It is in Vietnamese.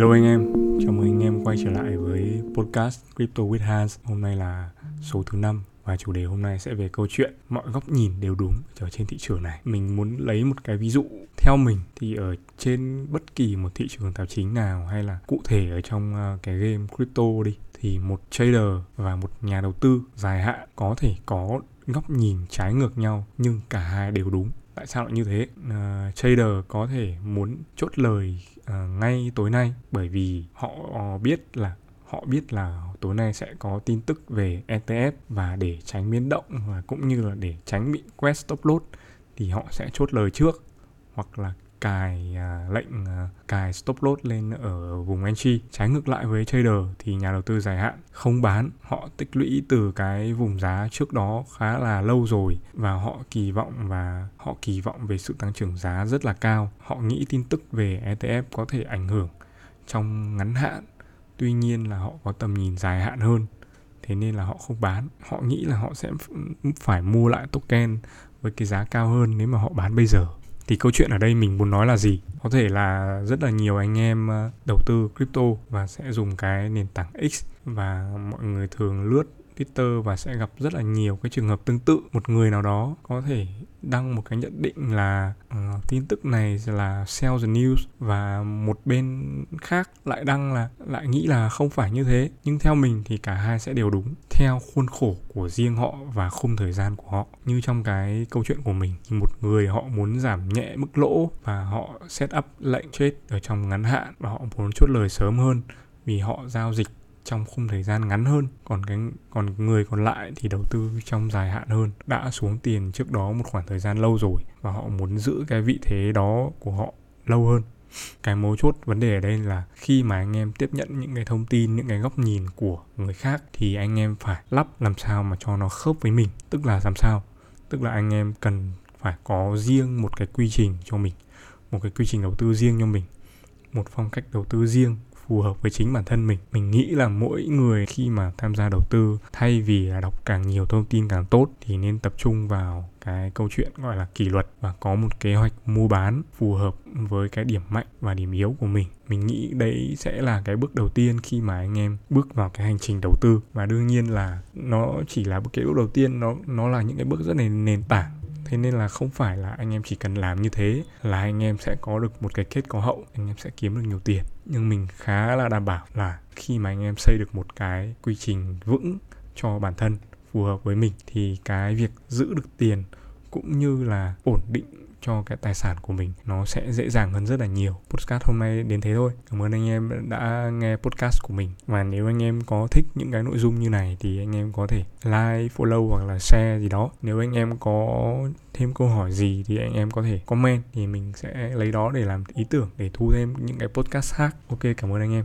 Hello anh em, chào mừng anh em quay trở lại với podcast Crypto with Hans. Hôm nay là số thứ 5 và chủ đề hôm nay sẽ về câu chuyện mọi góc nhìn đều đúng ở trên thị trường này. Mình muốn lấy một cái ví dụ theo mình thì ở trên bất kỳ một thị trường tài chính nào hay là cụ thể ở trong ờ, cái game crypto đi thì một trader và một nhà đầu tư dài hạn có thể có góc nhìn trái ngược nhau nhưng cả hai đều đúng tại sao lại như thế? Uh, trader có thể muốn chốt lời uh, ngay tối nay bởi vì họ ờ, biết là họ biết là tối nay sẽ có tin tức về ETF và để tránh biến động và cũng như là để tránh bị quét stop loss thì họ sẽ chốt lời trước hoặc là cài à, lệnh à, cài stop loss lên ở vùng entry trái ngược lại với trader thì nhà đầu tư dài hạn không bán. Họ tích lũy từ cái vùng giá trước đó khá là lâu rồi và họ kỳ vọng và họ kỳ vọng về sự tăng trưởng giá rất là cao. Họ nghĩ tin tức về ETF có thể ảnh hưởng trong ngắn hạn tuy nhiên là họ có tầm nhìn dài hạn hơn thế nên là họ không bán. Họ nghĩ là họ sẽ phải mua lại token với cái giá cao hơn nếu mà họ bán bây giờ thì câu chuyện ở đây mình muốn nói là gì? Có thể là rất là nhiều anh em ờ, đầu tư crypto và sẽ dùng cái nền tảng X và mọi người thường lướt Twitter và sẽ gặp rất là nhiều cái trường hợp tương tự. Một người nào đó có thể đăng một cái nhận định là uh, tin tức này là sell the news và một bên khác lại đăng là lại nghĩ là không phải như thế. Nhưng theo mình thì cả hai sẽ đều đúng theo khuôn khổ của riêng họ và khung thời gian của họ. Như trong cái câu chuyện của mình thì một người họ muốn giảm nhẹ mức lỗ và họ set up lệnh trade ở trong ngắn hạn và họ muốn chốt lời sớm hơn vì họ giao dịch trong khung thời gian ngắn hơn, còn cái, còn người còn lại thì đầu tư trong dài hạn hơn, đã xuống tiền trước đó một khoảng thời gian lâu rồi và họ muốn giữ cái vị thế đó của họ lâu hơn. Cái mấu chốt vấn đề ở đây là khi mà anh em tiếp nhận những cái thông tin, những cái góc nhìn của người khác thì anh em phải lắp làm sao mà cho nó khớp với mình. Tức là làm sao? Tức là anh em cần phải có riêng một cái quy trình cho mình, một cái quy trình đầu tư riêng cho mình, một phong cách đầu tư riêng phù hợp với chính bản thân mình. Mình nghĩ là mỗi người khi mà tham gia đầu tư, thay vì là đọc càng nhiều thông tin càng tốt thì nên tập trung vào cái câu chuyện gọi là kỷ luật và có một kế hoạch mua bán phù hợp với cái điểm mạnh và điểm yếu của mình. Mình nghĩ đấy sẽ là cái bước đầu tiên khi mà anh em bước vào cái hành trình đầu tư. Và đương nhiên là nó chỉ là cái bước đầu tiên, nó nó là những cái bước rất là nền tảng thế nên là không phải là anh em chỉ cần làm như thế là anh em sẽ có được một cái kết có hậu, anh em sẽ kiếm được nhiều tiền. Nhưng mình khá là đảm bảo là khi mà anh em xây được một cái quy trình vững cho bản thân, phù hợp với mình, thì cái việc giữ được tiền cũng như là ổn định cho cái tài sản của mình, nó sẽ dễ dàng hơn rất là nhiều. Podcast hôm nay đến thế thôi. Cảm ơn anh em đã nghe podcast của mình. Và nếu anh em có thích những cái nội dung như này thì anh em có thể like, follow hoặc là share gì đó. Nếu anh em có thêm câu hỏi gì thì anh em có thể comment thì mình sẽ lấy đó để làm ý tưởng, để thu thêm những cái podcast khác. Ok, cảm ơn anh em.